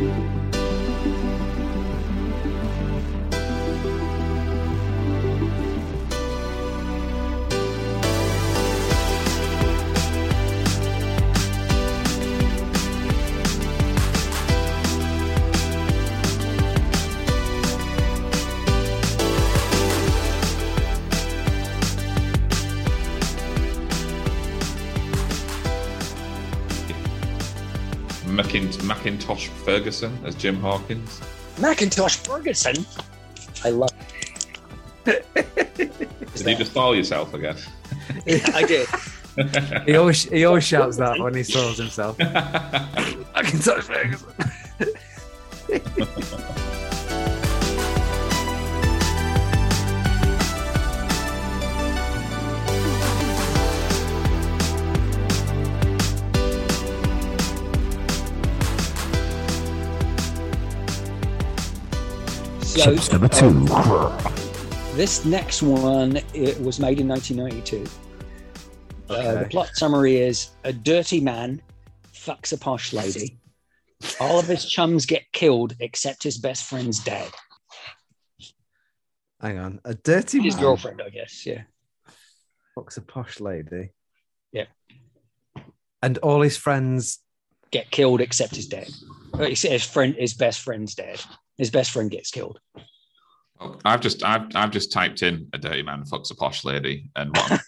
Macint- Macintosh Ferguson as Jim Hawkins. Macintosh Ferguson. I love. Did you just stall yourself again? I did. He always he always shouts that when he throws himself. I can touch So, Chimps number two. This next one it was made in 1992. Uh, the plot summary is a dirty man fucks a posh lady. All of his chums get killed except his best friend's dad. Hang on, a dirty His man girlfriend, I guess. Yeah. fucks a posh lady. Yeah. And all his friends. Get killed except his dad. Uh, His his friend, his best friend's dad. His best friend gets killed. Well, I've just I've I've just typed in a dirty man fucks a posh lady, and what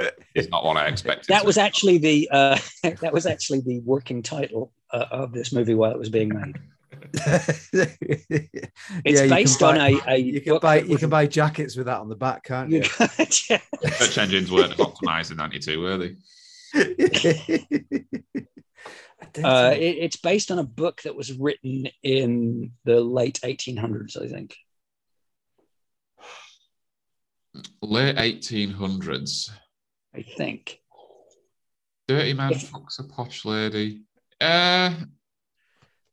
is not what I expected. That was actually the uh, that was actually the working title uh, of this movie while it was being made. it's It's based on a, a You can buy you can buy jackets with that on the back, can't you you? search engines weren't as optimized in '92, were they? A dirty Uh, it, it's based on a book that was written in the late 1800s, I think. Late 1800s. I think. Dirty man If- fucks a posh lady. Uh,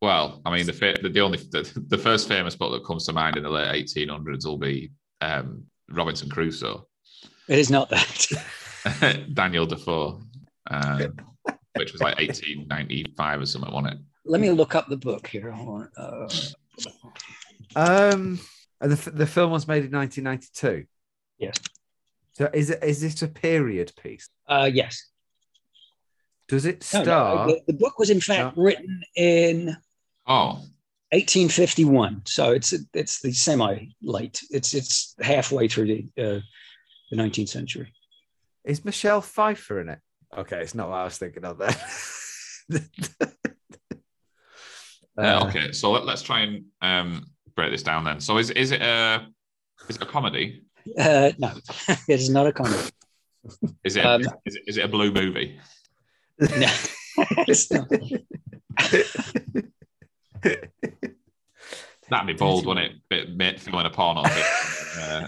well, I mean, the the, the only the, the first famous book that comes to mind in the late 1800s will be um, Robinson Crusoe, It is not that. Daniel Defoe, um, which was like 1895 or something, wasn't it? Let me look up the book here. Uh, Um, the, the film was made in 1992. Yes. So is it is it a period piece? uh, yes. Does it No, no, star? the, the book was in fact written in Oh, 1851, so it's it's the semi late. It's it's halfway through the uh, the 19th century. Is Michelle Pfeiffer in it? Okay, it's not what I was thinking of there. uh, okay. So let, let's try and um, break this down then. So is is it a is it a comedy? Uh, no, it is not a comedy. Is it, Um, is it is it a blue movie? No. It's not. That'd be bold, wouldn't it? Bit, bit filming a porno. Bit, uh,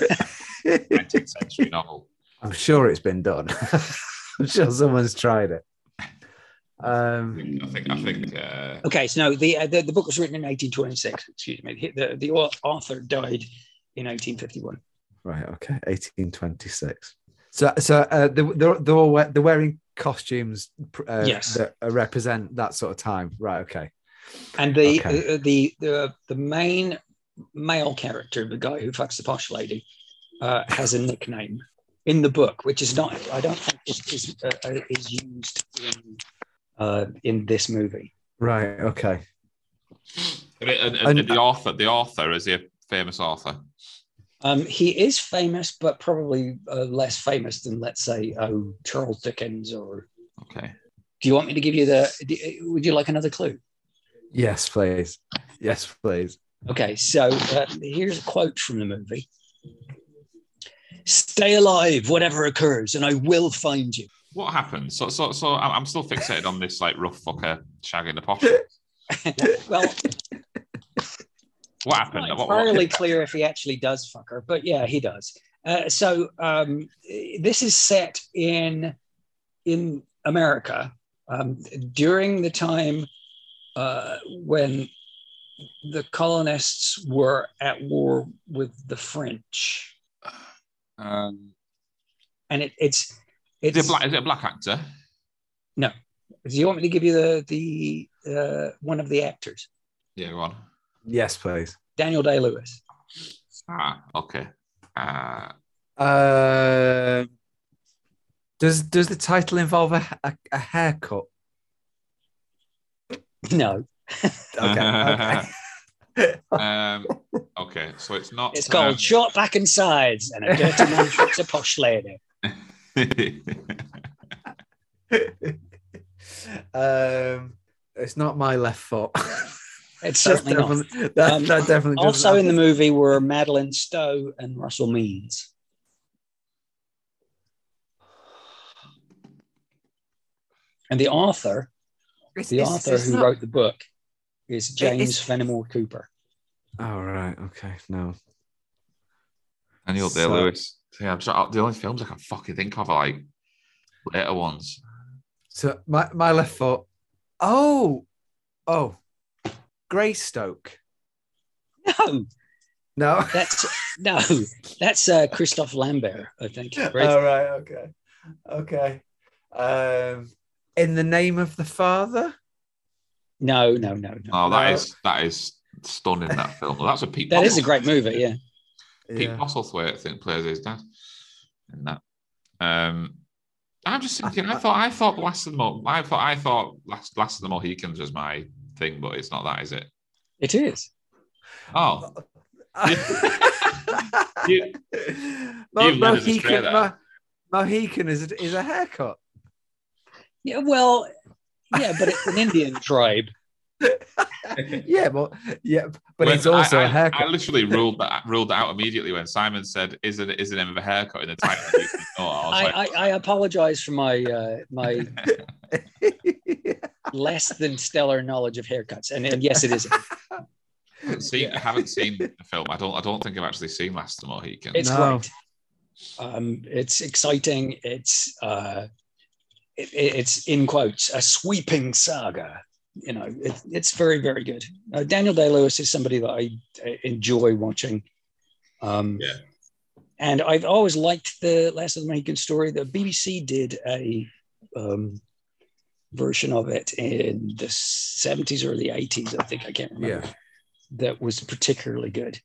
19th century novel. I'm sure it's been done. I'm sure someone's tried it. Um, I think I think uh, Okay, so no, the, uh, the the book was written in 1826. Excuse me. The the author died in 1851. right. Okay. 1826. So, so uh, they, they're, they're, all they're wearing costumes uh, Yes. that uh, represent that sort of time. Right. Okay. And the Okay. uh, the the the main male character, the guy who fucks the posh lady, uh, has a nickname in the book, which is not. I don't think is is, uh, uh, is used in uh, in this movie. Right. Okay. and, and- And- and the author. The author is he a famous author? Um, he is famous, but probably uh, less famous than, let's say, oh, Charles Dickens. Or Okay. do you want me to give you the? do- Would you like another clue? Yes, please. Yes, please. Okay, so uh, here's a quote from the movie Stay alive, whatever occurs, and I will find you. What happened? So so so I'm still fixated on this like rough fucker shagging the posh. well, What it's happened? not What- what- entirely clear if he actually does fuck her, but yeah, he does. Uh, so um, this is set in in America um, during the time uh, when the colonists were at war with the French, um, and it, it's is, it's. it a black, is it a black actor? No. Do you want me to give you the the uh, one of the actors, Yeah, go on. Yes, please. Daniel Day Lewis. Ah, okay. Uh, Uh, does does the title involve a, a, a haircut? No, Okay. okay. um, okay, so it's not. it's called Short Back and Sides, and a dirty man fucks a posh lady. um, it's not my left foot. It's That's certainly not. definitely, that, Um, that definitely doesn't Also in the movie were Madeleine Stowe and Russell Means. And the author, It's- the it's- author it's who not- wrote the book, is James Fenimore Cooper. Oh right, okay, no. Daniel Day So- Lewis. Yeah, I'm sure the only films I can fucking think of are like later ones. So my, my left foot. Oh, oh, Greystoke. No, No. that's no, that's uh, Christophe Lambert, I think. All right. Okay. Okay. Um, in the name of the father. No, no, no, no. Oh, that No. is that is stunning. That film. Well, That's a Pete. That is a Postlethwaite- great movie. Yeah. Pete Yeah. Postlethwaite, I think, plays his dad in that. Um, I'm just thinking. I thought I thought Last of the Mo- I thought I thought Last Last of the Mohicans was my thing, but it's not that, is it? It is. Oh, You- Mo- you've led us astray Mohican. Mo- Mohican is a, is a haircut. Yeah. Well, yeah, but it's an Indian tribe. yeah, but yeah, but When- it's also I, a I- haircut. I literally ruled that ruled that out immediately when Simon said, "Is it is the name of a haircut in the title?" I I, like, I, I apologize for my uh, my less than stellar knowledge of haircuts, and, and yes, it is. I haven't seen, I haven't seen the film. I don't. I don't think I've actually seen Last of the Mohicans. It's No. great. Um, it's exciting. It's uh, it, it's in quotes a sweeping saga. You know, it, it's very very good. Uh, Daniel Day Lewis is somebody that I enjoy watching. Um, Yeah. And I've always liked the Last of the Mohican story. The BBC did a um, version of it in the 70s or the 80s, I think. I can't remember. Yeah. That was particularly good.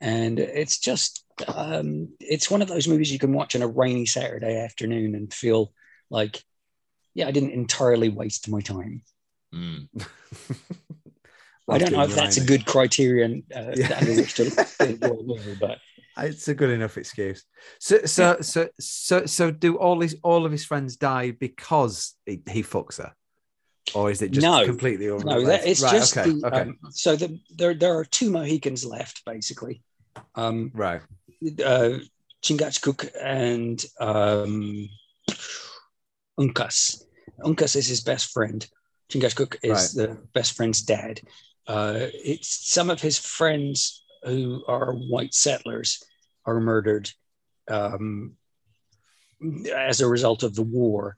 And it's just, um, it's one of those movies you can watch on a rainy Saturday afternoon and feel like, yeah, I didn't entirely waste my time. Mm. I don't know if that's a good criterion uh, Yeah. under which to enjoy a movie, but It's a good enough excuse. So, so, so, so, so, do all his all of his friends die because he, he fucks her, or is it just No. completely over? no, that, it's just okay, the, okay, um, so the, there there are two Mohicans left basically, um, right, uh, Chingachgook and um, Uncas. Uncas is his best friend. Chingachgook is the best friend's dad. Uh, it's some of his friends who are white settlers are murdered um, as a result of the war,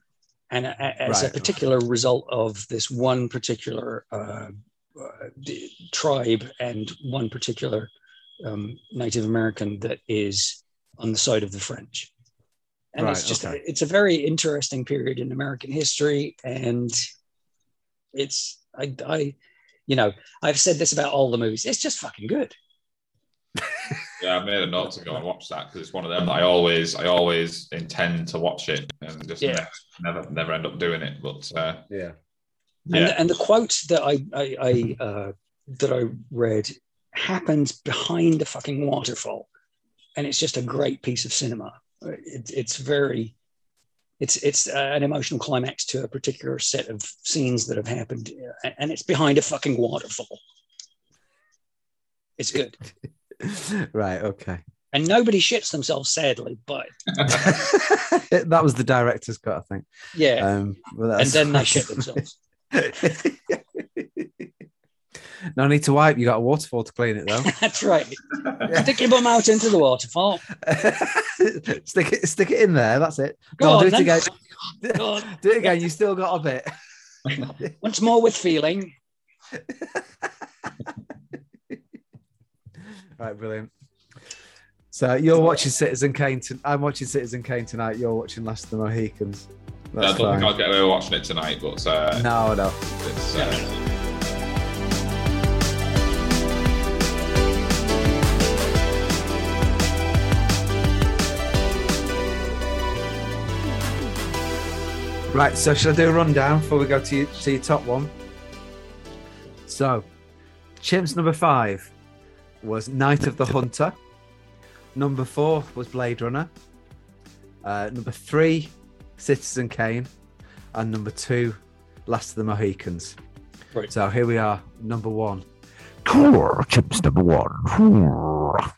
and as Right. a particular result of this one particular uh, uh, d- tribe and one particular um, Native American that is on the side of the French. And it's Right, just okay. it's a very interesting period in American history, and it's I, I you know I've said this about all the movies. It's just fucking good. Yeah, I made a note to go and watch that because it's one of them that I always, I always intend to watch it and just Yeah. never, never, never end up doing it. But uh, yeah, And, yeah, the, and the quote that I I, I uh, that I read happens behind a fucking waterfall, and it's just a great piece of cinema. It, it's very, it's it's uh, an emotional climax to a particular set of scenes that have happened, uh, and it's behind a fucking waterfall. It's good, right, okay. and nobody shits themselves, sadly, but that was the director's cut, I think. yeah, Um, and then they shit themselves. No need to wipe. You got a waterfall to clean it though. That's right. Stick your bum out into the waterfall. stick it, stick it in there. That's it. Go No, on, do it then. again. Go on. Do it again. You still got a bit. Once more with feeling. Right, brilliant. So you're watching Citizen Kane. To, I'm watching Citizen Kane tonight. You're watching Last of the Mohicans. I That's don't think. I'll get away with watching it tonight. But uh, No, no. it's, uh, Right, so should I do a rundown before we go to your, to your top one? So, Chimps number five was Night of the Hunter. Number four was Blade Runner. Uh, number three, Citizen Kane. And number two, Last of the Mohicans. Right. So here we are, number one. Chimps number one.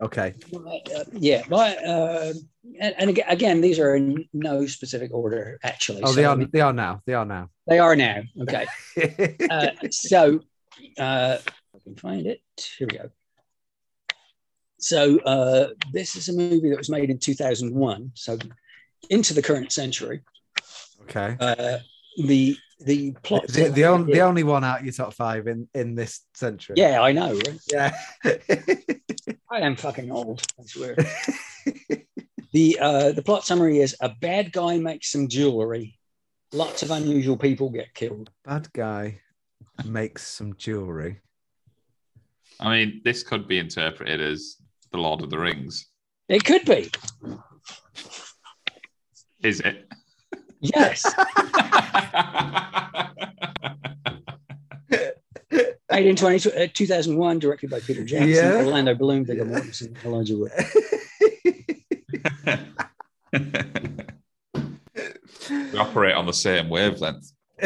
Okay. Uh, yeah, my, uh, and, and again, these are in no specific order, actually. Oh, So, they are. They are now. They are now. they are now. Okay. Uh, so, uh, I can find it. Here we go. So, uh, this is a movie that was made in 2001. So, into the current century. okay. Uh, the the plot. The, the, only, the only one out of your top five in, in this century. yeah, I know. Right? Yeah. I am fucking old. I swear. the uh, the plot summary is a bad guy makes some jewelry. Lots of unusual people get killed. Bad guy makes some jewelry. I mean, this could be interpreted as the Lord of the Rings. It could be. Is it? Yes. Made in 20, uh, 2001, directed by Peter Jackson, Yeah. Orlando Bloom, Viggo Mortensen, Elijah Wood. we operate on the same wavelength.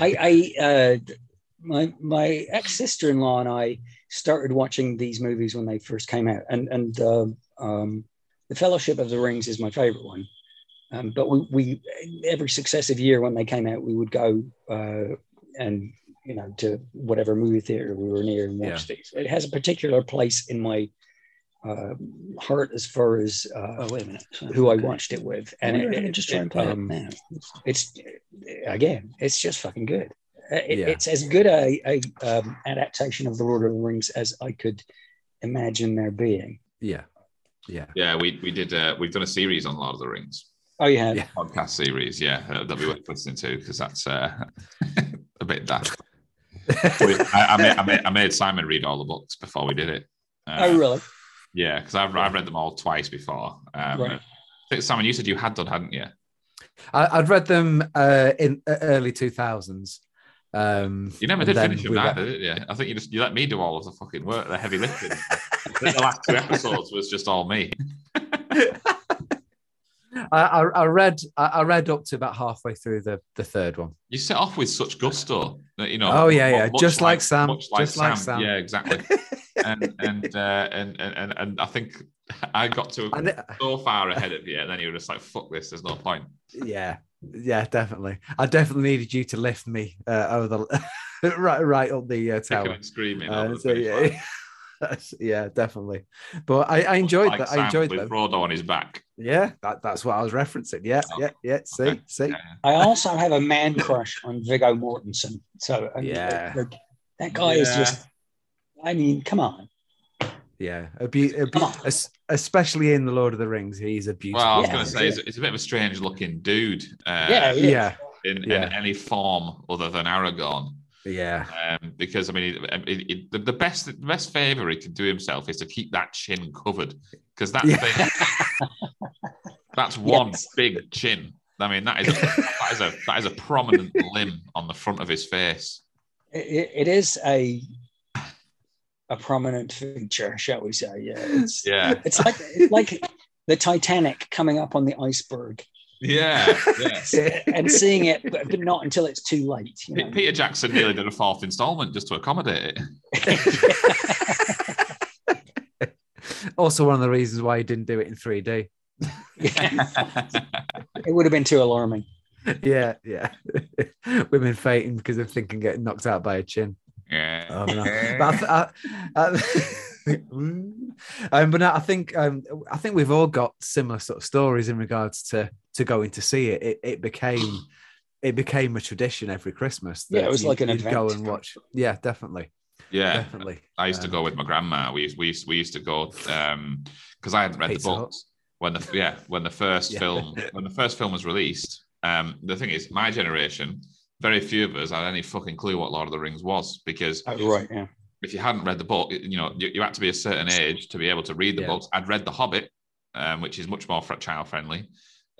I, I uh, my my ex sister in law and I started watching these movies when they first came out, and and uh, um, the Fellowship of the Rings is my favorite one. Um, but we, we every successive year when they came out, we would go uh, and you know to whatever movie theater we were near and watch these. It has a particular place in my uh, heart as far as uh, Oh, wait a minute. who I watched it with, and wonder it, it- just try and play it um, now. It's again, it's just fucking good. Uh, It, Yeah. It's as good a, a um, adaptation of the Lord of the Rings as I could imagine there being. Yeah. Yeah. Yeah, we we did. Uh, we've done a series on Lord of the Rings Oh, you have. Yeah. podcast series. Yeah, uh, that we were listening to because that's uh, a bit daft. I, I, made, I, made, I made Simon read all the books before we did it. Uh, oh, really? Yeah, because I've, I've read them all twice before. Um, Right. I think, Simon, you said you had done, hadn't you? I, I'd read them uh, in uh, early 2000s. Um, You never did finish them we either, went- did you? I think you just you let me do all of the fucking work, the heavy lifting. I think the last two episodes was just all me. I, I, I read I, I read up to about halfway through the, the third one. You set off with such gusto that you know. Oh, yeah, yeah, just like Sam, like just like Sam. Yeah, exactly. and and, uh, and and and I think I got to And it- so far ahead of you, and then you were just like, "Fuck this! There's no point." yeah, yeah, definitely. I definitely needed you to lift me uh, over the right right up the uh, tower. screaming. Uh, the so, finish yeah, yeah, definitely. But I, I enjoyed Like that. Sam I enjoyed with that. Frodo on his back. Yeah, that, that's what I was referencing. Yeah, Oh, yeah, yeah. See, okay. see. I also have a man crush on Viggo Mortensen. So, I mean, Yeah. like, that guy is just, I mean, come on. Yeah, a be- a be- Come on. especially in the Lord of the Rings, he's a beautiful. Well, I was Yeah, going to say, yeah. it's, it's a bit of a strange looking dude. Uh, Yeah, yeah, in, Yeah. in any form other than Aragorn. Yeah, Um, because I mean, it, it, it- the, the best the best favor he can do himself is to keep that chin covered, because that Yeah. thing, that's one Yes. big chin. I mean, that is a, that is a that is a prominent limb on the front of his face. It, it is a a prominent feature, shall we say? Yeah, it's Yeah, it's like it's like the Titanic coming up on the iceberg yeah, yeah. and seeing it, but, but not until it's too late. You know? Peter Jackson nearly did a fourth instalment just to accommodate it. also one of the reasons why he didn't do it in 3D. it would have been too alarming. yeah, yeah. Women fainting because of thinking getting knocked out by a chin. yeah. Oh, no. But I, I, I, um, but no, I think um, I think we've all got similar sort of stories in regards to to going to see it. It, it became it became a tradition every Christmas. Yeah, it was you- like an you'd go and watch. Yeah, definitely, yeah. definitely. I used to Um, go with my grandma. We used, we used, we used to go because I hadn't read Pizza the Hut. books when the yeah when the first Yeah. film when the first film was released. Um, the thing is, my generation, very few of us had any fucking clue what Lord of the Rings was because Oh, right, yeah. if you hadn't read the book, you know you, you had to be a certain age to be able to read the Yeah. books. I'd read The Hobbit, um, which is much more child friendly.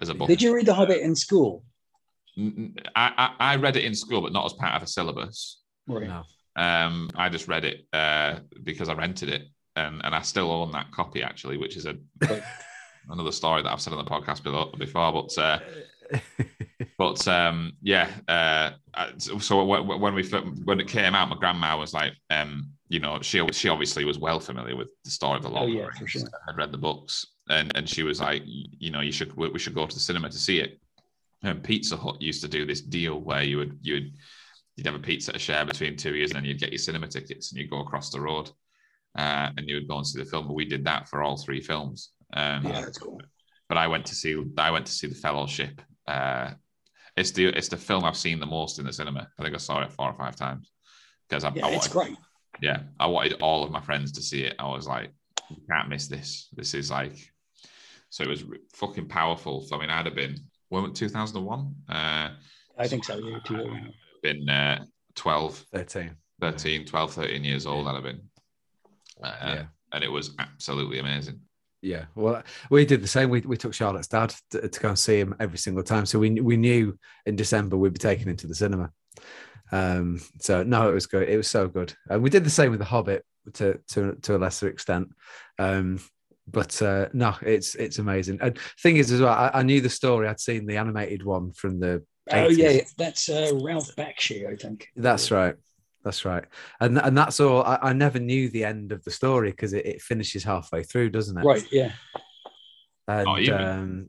As a book. Did you read The Hobbit in school? I I read it in school, but not as part of a syllabus. Right. No. Um, I just read it uh, because I rented it, and, and I still own that copy actually, which is a another story that I've said on the podcast below, before. But uh, but um, yeah, uh, I- so when when we when it came out, my grandma was like, um, you know, she she obviously was well familiar with the story of the Lord Oh, of the yeah, for Rings. sure. Had read the books, and and she was like, you know, you should we should go to the cinema to see it. And Pizza Hut used to do this deal where you would you would you'd have a pizza to share between two years, and then you'd get your cinema tickets, and you'd go across the road, uh, and you would go and see the film. But we did that for all three films. Um, Yeah, that's cool. but I went to see I went to see the Fellowship. Uh, it's the it's the film I've seen the most in the cinema. I think I saw it four or five times because I, Yeah, I it's great. yeah I wanted all of my friends to see it. I was like, you can't miss this. This is like, so it was fucking powerful. So I mean, I'd have been when two thousand and one. Uh, I think so. Yeah, too. been uh, 12, 13. 13, 12, 13 years old. I'd have been, uh, Yeah. and it was absolutely amazing. Yeah, well, we did the same. We, we took Charlotte's dad to, to go and see him every single time. So we we knew in December we'd be taking him to the cinema. Um, so no, it was good. It was so good. And we did the same with The Hobbit to to to a lesser extent. Um, but uh, no, it's it's amazing. And thing is, as well, I, I knew the story. I'd seen the animated one from the. Oh yeah, that's uh, Ralph Bakshi, I think. That's right. That's right. And and that's all. I, I never knew the end of the story because it, it finishes halfway through, doesn't it? Right. Yeah. and Oh, even- um,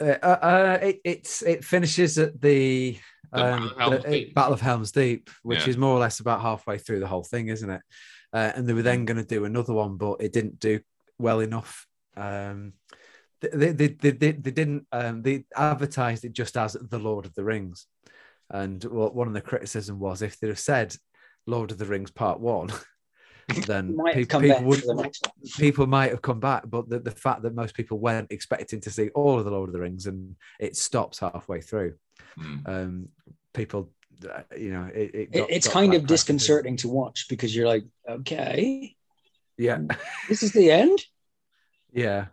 uh, uh, it it's it finishes at the, The um, Battle of Helm's the- Deep. Battle of Helm's Deep, which Yeah. is more or less about halfway through the whole thing, isn't it? Uh, and they were Mm. then going to do another one, but it didn't do well enough. Um, they, they, they, they, they didn't. Um, they advertised it just as the Lord of the Rings, and what one of the criticism was if they'd have said Lord of the Rings Part One, then Might pe- people would the people might have come back, but the, the fact that most people weren't expecting to see all of the Lord of the Rings and it stops halfway through, Mm. um, people, uh, you know, it, it It, got- it's got kind of disconcerting to watch because you're like, okay, Yeah, this is the end. yeah.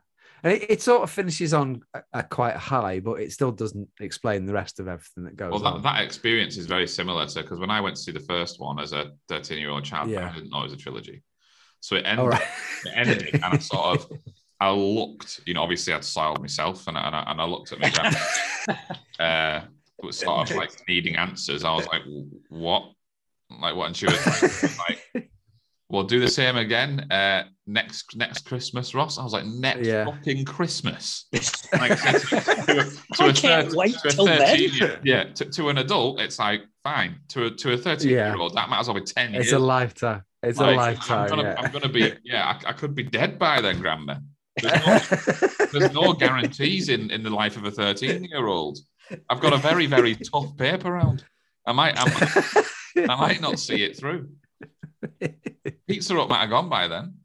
And it, it sort of finishes on a, a quite high, but it still doesn't explain the rest of everything that goes Well, that, on. that experience is very similar to because when I went to see the first one as a 13 year old child, Yeah. I didn't know it was a trilogy. So it ended, All right. it ended and I sort of, I looked, you know, obviously I'd soiled myself and I, and I, and I looked at my grandma, uh, it was sort of like needing answers. I was like, what? Like what? And she was like, we'll do the same again uh, next next Christmas, Ross. I was like, next Yeah. fucking Christmas. Like, to, to a, to I a can't 13 wait to a till then. year- yeah, to, to an adult, it's like fine. To a to a 13 Yeah. year old, that matters over 10 years. it's a lifetime. It's Like, a lifetime. I'm gonna, yeah. I'm gonna be, yeah, I, I could be dead by then, Grandma. There's no, there's no guarantees in, in the life of a 13 year old. I've got a very, very tough paper round. I might, I might, I might not see it through. Pizza Hut might have gone by then.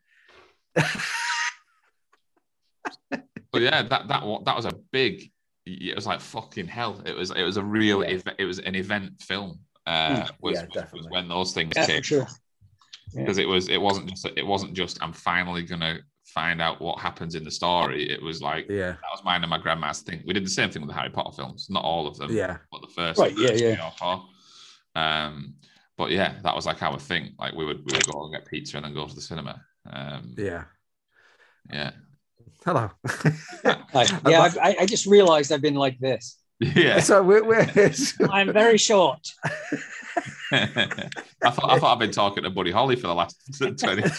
But yeah, that that that was a big. It was like fucking hell. It was it was a real Yeah. it was an event film. Uh, Mm, was, yeah, was- was definitely. when those things Yeah, came sure. because it was it wasn't just it wasn't just I'm finally gonna find out what happens in the story. It was like yeah, that was mine and my grandma's thing. We did the same thing with the Harry Potter films, not all of them, yeah, but the first, Right, yeah, yeah. Um, but yeah, that was like our thing. Like we would we would go and get pizza and then go to the cinema. Um, yeah. yeah, Hello. Hi. Yeah, I've, I, I just realized I've been like this. yeah. so we're, we're I'm very short. I thought I thought I've been talking to Buddy Holly for the last 20, 20 minutes.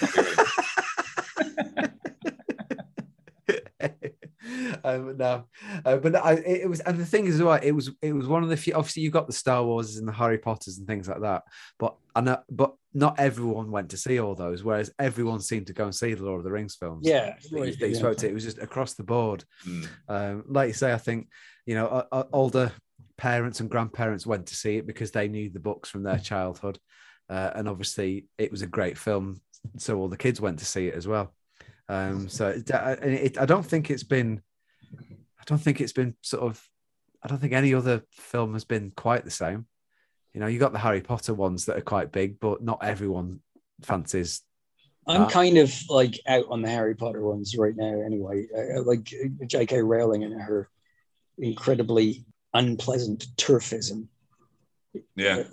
Um, no, uh, but I, it it was, and the thing is, right, it was, it was one of the few. Obviously, you got the Star Wars and the Harry Potters and things like that, but I know, but not everyone went to see all those. Whereas everyone seemed to go and see the Lord of the Rings films. Yeah, that you, right, that you yeah. spoke to. It was just across the board. Mm. Um, like you say, I think you know, uh, uh, older parents and grandparents went to see it because they knew the books from their childhood, uh, and obviously it was a great film, so all the kids went to see it as well. Um, so it, I- it, I don't think it's been, I don't think it's been sort of, I don't think any other film has been quite the same. You know, you got the Harry Potter ones that are quite big, but not everyone fancies. I'm Ah. kind of like out on the Harry Potter ones right now. Anyway, I, I like J.K. Rowling and her incredibly unpleasant turfism Yeah.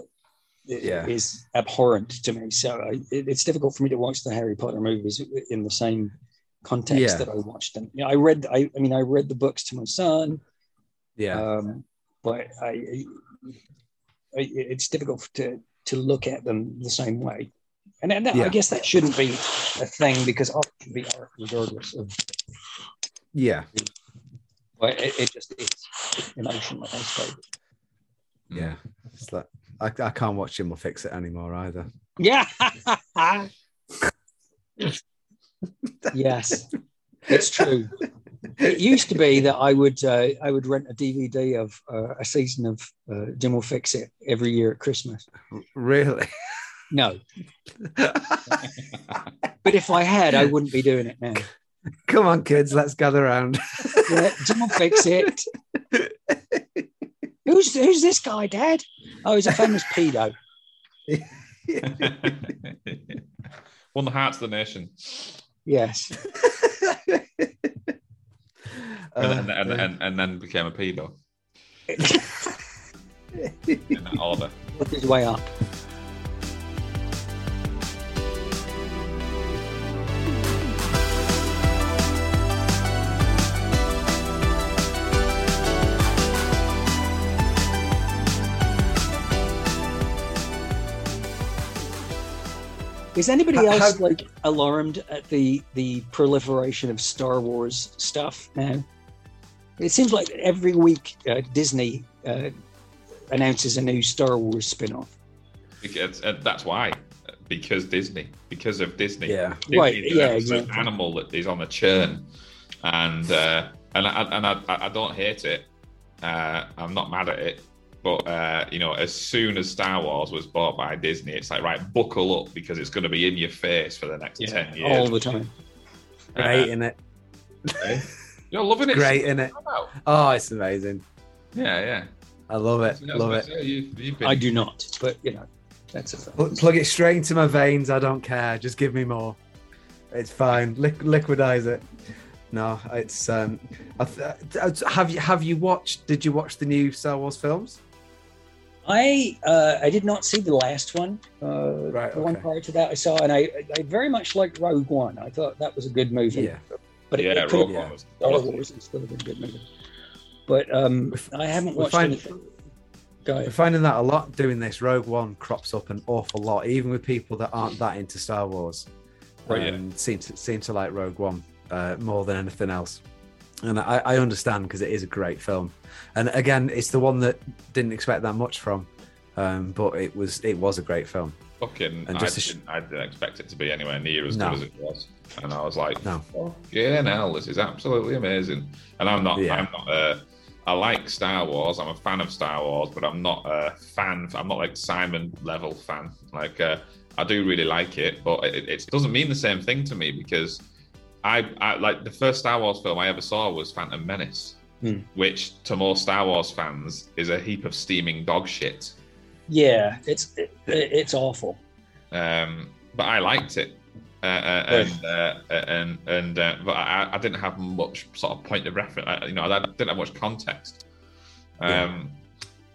Yeah. is abhorrent to me. So I, it, it's difficult for me to watch the Harry Potter movies in the same context Yeah. that I watched them. You know, I read, I, I mean, I read the books to my son, Yeah. um, but I, I, it's difficult to to look at them the same way. And, and Yeah. I guess that shouldn't be a thing because art can be art regardless of. yeah. But it, it just is emotionally, I suppose. Yeah. It's like I, I can't watch Jim'll Fix It anymore either. Yeah. yes, it's true. It used to be that I would uh, I would rent a DVD of uh, a season of uh, Jim will fix it every year at Christmas. Really? No, but if I had, I wouldn't be doing it now. Come on, kids, let's gather around. Yeah, Jim'll Fix It. Who's who's this guy, Dad? Oh, he's a famous pedo. Won the hearts of the nation. Yes. And, and, oh, and, and, and then became a pedo in that order. Worked his way up. Is anybody How- else how- like alarmed at the the proliferation of Star Wars stuff now? It seems like every week uh, Disney uh, announces a new Star Wars spin-off. Because, uh, that's why. Because Disney. Because of Disney. yeah. Disney Right, is yeah, an exactly. animal that is on the churn, and uh, and I, and I, I don't hate it. Uh, I'm not mad at it, but uh, you know, as soon as Star Wars was bought by Disney, it's like right, buckle up because it's going to be in your face for the next ten years. all the time. Great in it. Uh, you're loving it. Great in it. Oh, it's amazing. Yeah, yeah. I love it. That's Love I it. say, You, you've been, I do not, but you know, that's a. Pl- Plug it straight into my veins. I don't care. Just give me more. It's fine. Liq- liquidize it. No, it's um. I th- have you have you watched? Did you watch the new Star Wars films? I uh, I did not see the last one. Uh, Right, The one prior to that I saw, and I I very much liked Rogue One. I thought that was a good movie. Yeah. but it, yeah, it could Rogue have. One was Star awesome. Wars and still been a good movie. But um, I haven't we watched find- anything. Go We're finding that a lot doing this. Rogue One crops up an awful lot, even with people that aren't that into Star Wars. Right, yeah. um, seem to seem to like Rogue One uh, more than anything else. And I, I understand because it is a great film. And again, it's the one that didn't expect that much from, um, but it was it was a great film. Fucking, And I, just a sh- didn't, I didn't expect it to be anywhere near as No. good as it was, and I was like, No. "Yeah, hell, this is absolutely amazing." And I'm not, Yeah. I'm not. Uh, I like Star Wars. I'm a fan of Star Wars, but I'm not a fan. I'm not like Simon level fan. Like, uh, I do really like it, but it, it doesn't mean the same thing to me because I, I like the first Star Wars film I ever saw was Phantom Menace, Hmm. which to most Star Wars fans is a heap of steaming dog shit. Yeah, it's it, it's awful. um, but I liked it, uh, uh, and uh, and and uh, but I, I didn't have much sort of point of reference. I, you know, I didn't have much context. Um,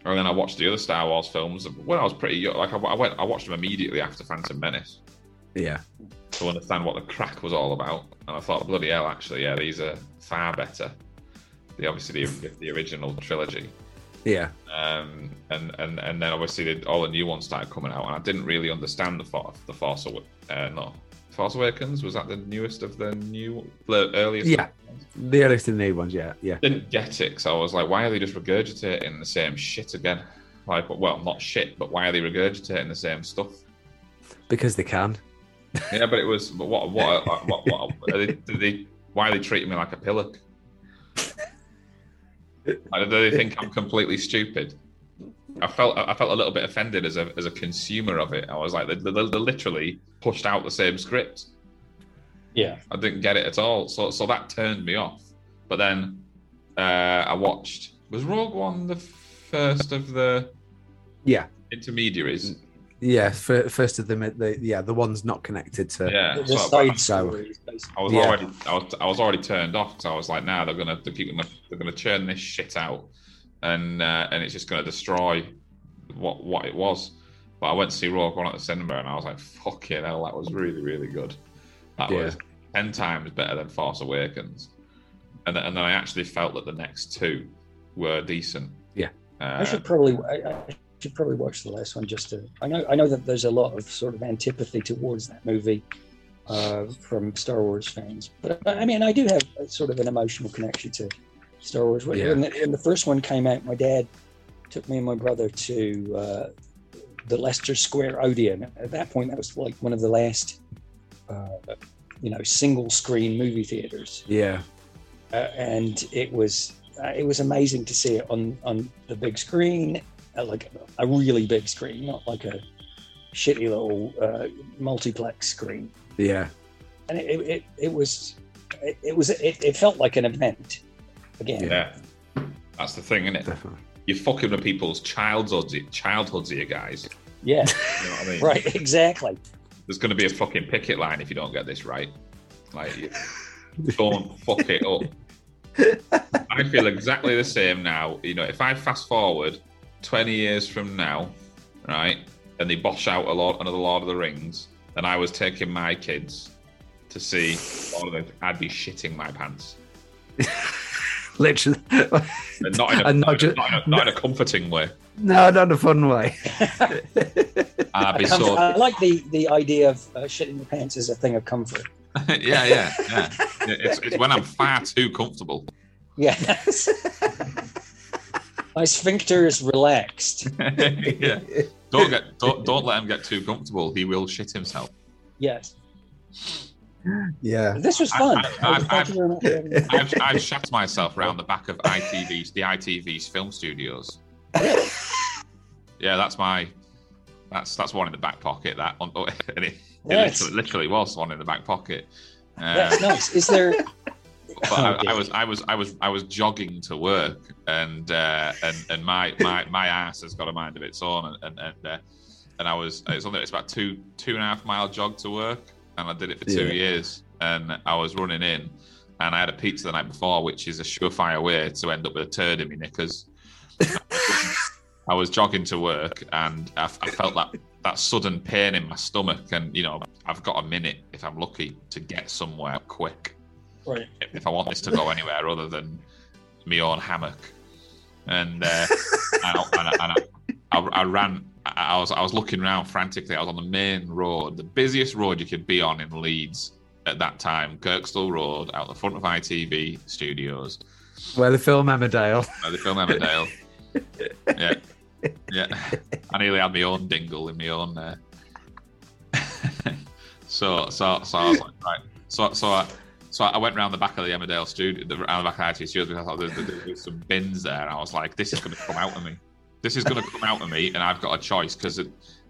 and then I watched the other Star Wars films when I was pretty young. Like I, I went, I watched them immediately after Phantom Menace Yeah, to understand what the crack was all about. And I thought, bloody hell, actually, yeah, these are far better. The obviously the, the original trilogy. yeah, Um, and, and and then obviously the, all the new ones started coming out, and I didn't really understand the Force, the Force, uh, no, Force Awakens was that the newest of the new, the earliest? Yeah. the earliest in the new ones. Yeah, yeah, Didn't get it, so I was like, why are they just regurgitating the same shit again? Like, well, not shit, but why are they regurgitating the same stuff? because they can. Yeah, but it was, but what, what, what, what, what are they, do they, why are they treating me like a pillock? Like, Do they think I'm completely stupid? I felt I felt a little bit offended as a as a consumer of it. I was like, they, they, they literally pushed out the same script. Yeah, I didn't get it at all. So so that turned me off. But then uh, I watched. Was Rogue One the first of the Yeah, intermediaries? Yeah, fir- first of them, the yeah, the ones not connected to. Yeah, The, the so- side so- stories. I was Yeah. already, I was, I was already turned off because I was like, now they're gonna, they keep gonna, they're gonna churn this shit out, and uh, and it's just gonna destroy what what it was. But I went to see Rogue One at the cinema, and I was like, fucking hell, that was really, really good. That Yeah. was ten times better than Force Awakens, and then, and then I actually felt that the next two were decent. Yeah. uh, I should probably I, I should probably watch the last one just to. I know I know that there's a lot of sort of antipathy towards that movie uh, from Star Wars fans, but I mean I do have a, sort of an emotional connection to Star Wars. When, Yeah. the, when the first one came out, my dad took me and my brother to uh, the Leicester Square Odeon. At that point, that was like one of the last, uh, you know, single screen movie theaters Yeah, uh, and it was uh, it was amazing to see it on on the big screen, like a really big screen, not like a shitty little uh, multiplex screen. yeah, And it it, it was it, it was it, it felt like an event again. yeah, that's the thing, isn't it? definitely. You're fucking with people's childhoods, childhoods here, guys. Yeah, You know what I mean? right, exactly. there's going to be a fucking picket line if you don't get this right. Like, you- don't fuck it up. I feel exactly the same now. You know, if I fast forward 20 years from now, right, and they bosh out a lot another Lord of the Rings, and I was taking my kids to see Lord of the I'd be shitting my pants. Literally, And not in a, And not not, in a, not in a comforting way. no, not in a fun way. I'd be so. I like the the idea of uh, shitting your pants as a thing of comfort. yeah, yeah, yeah. It's, it's when I'm far too comfortable. Yes. My sphincter is relaxed. yeah. Don't get don't don't let him get too comfortable. He will shit himself. Yes. yeah, This was fun. I- I- Thank I've- you very much for having me. I've, I've shat myself around the back of ITV's the ITV's film studios. Really? Yeah, that's my that's that's one in the back pocket. That on, and it, it Yes. literally, literally was one in the back pocket. Uh, That's nice. Is there? But Oh, I, I was I was I was I was jogging to work, and uh, and and my my my ass has got a mind of its own, and and and, uh, and I was it's only it's about two two and a half mile jog to work, and I did it for two Yeah. years, and I was running in, and I had a pizza the night before, which is a surefire way to end up with a turd in my knickers. I was jogging to work, and I, I felt that that sudden pain in my stomach, and you know I've got a minute if I'm lucky to get somewhere quick Right. if I want this to go anywhere other than my own hammock. And uh, and, I, and, I, and I, I, I ran. I, I was I was looking around frantically. I was on the main road, the busiest road you could be on in Leeds at that time, Kirkstall Road, out the front of ITV studios, where the film Emmerdale. uh, the film Emmerdale. yeah, yeah. I nearly had my own dingle in my own. Uh... so so so I was like, right. So so I. So I went round the back of the Emmerdale studio, the, around the back of the ITV studios because I thought there, there, there's some bins there, and I was like, "This is going to come out of me. This is going to come out of me, and I've got a choice because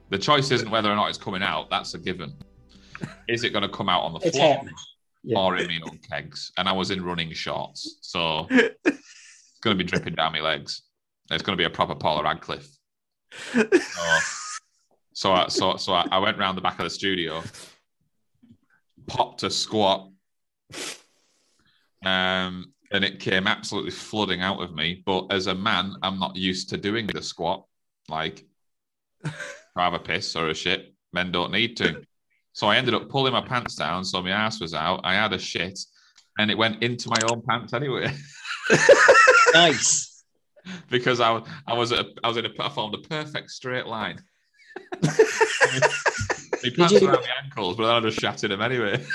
the choice isn't whether or not it's coming out. That's a given. Is it going to come out on the It's floor. Yeah. or in my own kegs? And I was in running shorts, so it's going to be dripping down my legs. It's going to be a proper Paula Radcliffe. So, so, I, so, so I, I went round the back of the studio, popped a squat, um, and it came absolutely flooding out of me. But as a man, I'm not used to doing the squat. Like, I have a piss or a shit, men don't need to. So I ended up pulling my pants down, so my ass was out. I had a shit, and it went into my own pants anyway. Nice. because I was I was at a, I was in a I formed a perfect straight line. my pants you- around my ankles, but then I just shattered them anyway.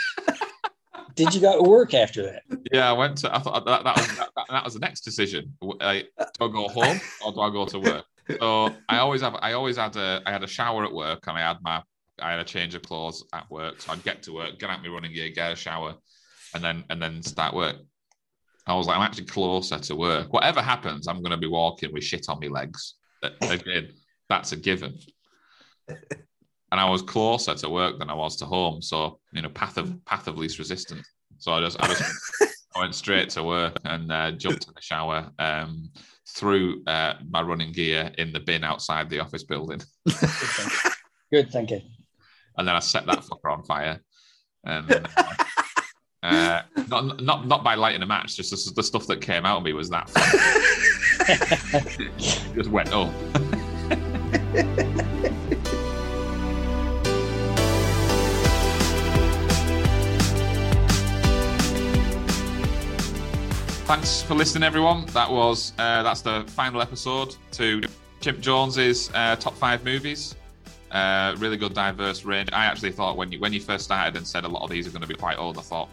Did you go to work after that? yeah, I went to. I thought that, that was that, that was the next decision. I, uh, do I go home or do I go to work? So I always have I always had a I had a shower at work and I had my I had a change of clothes at work. So I'd get to work, get out my running gear, get a shower, and then and then start work. I was like, I'm actually closer to work. Whatever happens, I'm going to be walking with shit on my legs. Again, that's a given. And I was closer to work than I was to home, so you know, path of path of least resistance. So I just I just I went straight to work and uh, jumped in the shower, um, threw uh, my running gear in the bin outside the office building. Good thinking. and then I set that fucker on fire. And uh, uh, not not not by lighting a match, just the, the stuff that came out of me was that. just went up. Thanks for listening, everyone. That was uh, that's the final episode to Chimp Jones's uh, top five movies. Uh, really good, diverse range. I actually thought when you when you first started and said a lot of these are going to be quite old, I thought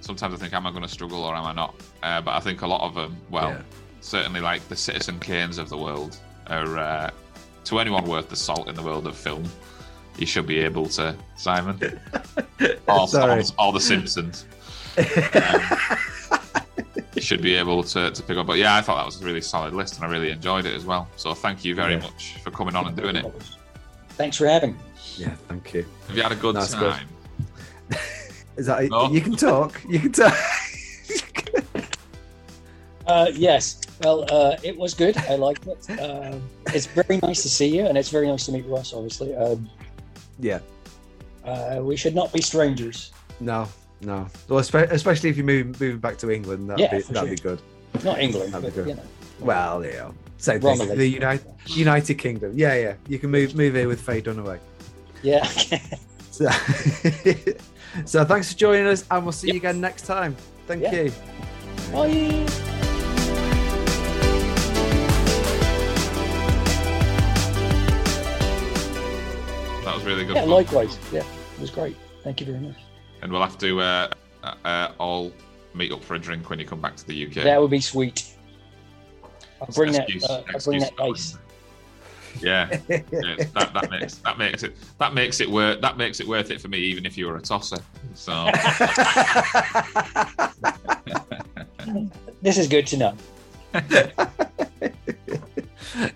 sometimes I think am I going to struggle or am I not? Uh, but I think a lot of them, well, Yeah. certainly like the Citizen Kanes of the world are uh, to anyone worth the salt in the world of film. You should be able to, Simon, or, Sorry. or, or the Simpsons. you should be able to, to pick up. But yeah, I thought that was a really solid list, and I really enjoyed it as well. So thank you very Yeah. much for coming on and doing it. Thanks for having me. Yeah, thank you. Have you had a good That's good. time? Is that No. you can talk? You can talk. Uh, yes. Well, uh, it was good. I liked it. Um it's very nice to see you, and it's very nice to meet Russ. Obviously, um, yeah. uh, we should not be strangers. No, no. Well, especially if you move moving back to England, that'd Yeah, be that'd be good. Not England, That'd but be you know. Well, yeah. Same thing. Romilly. The United United Kingdom. Yeah, yeah. You can move move here with Faye Dunaway. Yeah. So, so thanks for joining us, and we'll see you again next time. Thank Yeah. you. Bye. That was really good. Yeah. fun. Likewise. Yeah. It was great. Thank you very much. And we'll have to uh, uh, uh, all meet up for a drink when you come back to the UK. That would be sweet. I'll bring that. Uh, I'll bring that ice. Yeah, yeah, that, that makes that makes it that makes it worth that makes it worth it for me, even if you were a tosser. So This is good to know.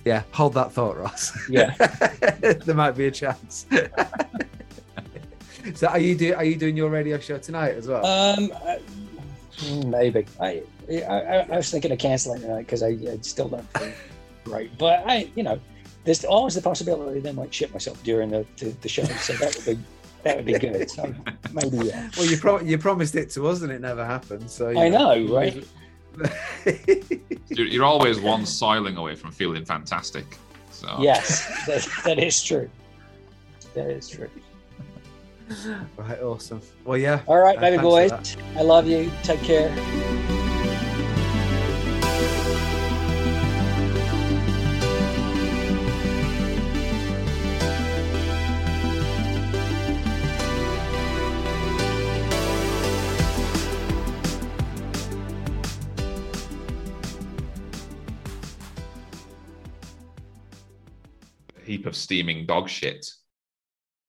yeah, hold that thought, Ross. Yeah. there might be a chance. So, are you do are you doing your radio show tonight as well? Um, uh, maybe. I, I I I was thinking of canceling tonight because I, I still don't feel right. But I, you know, there's always the possibility that I might shit myself during the, the, the show. So that would be that would be good. So maybe yeah. well, you pro- you promised it to us, and it never happened. So you I know, right? you're, you're always one soiling away from feeling fantastic. So Yes, that, that is true. That is true. Right, awesome. Well, yeah. All right, Uh, baby thanks boys. I love you. Take care. heap of steaming dog shit.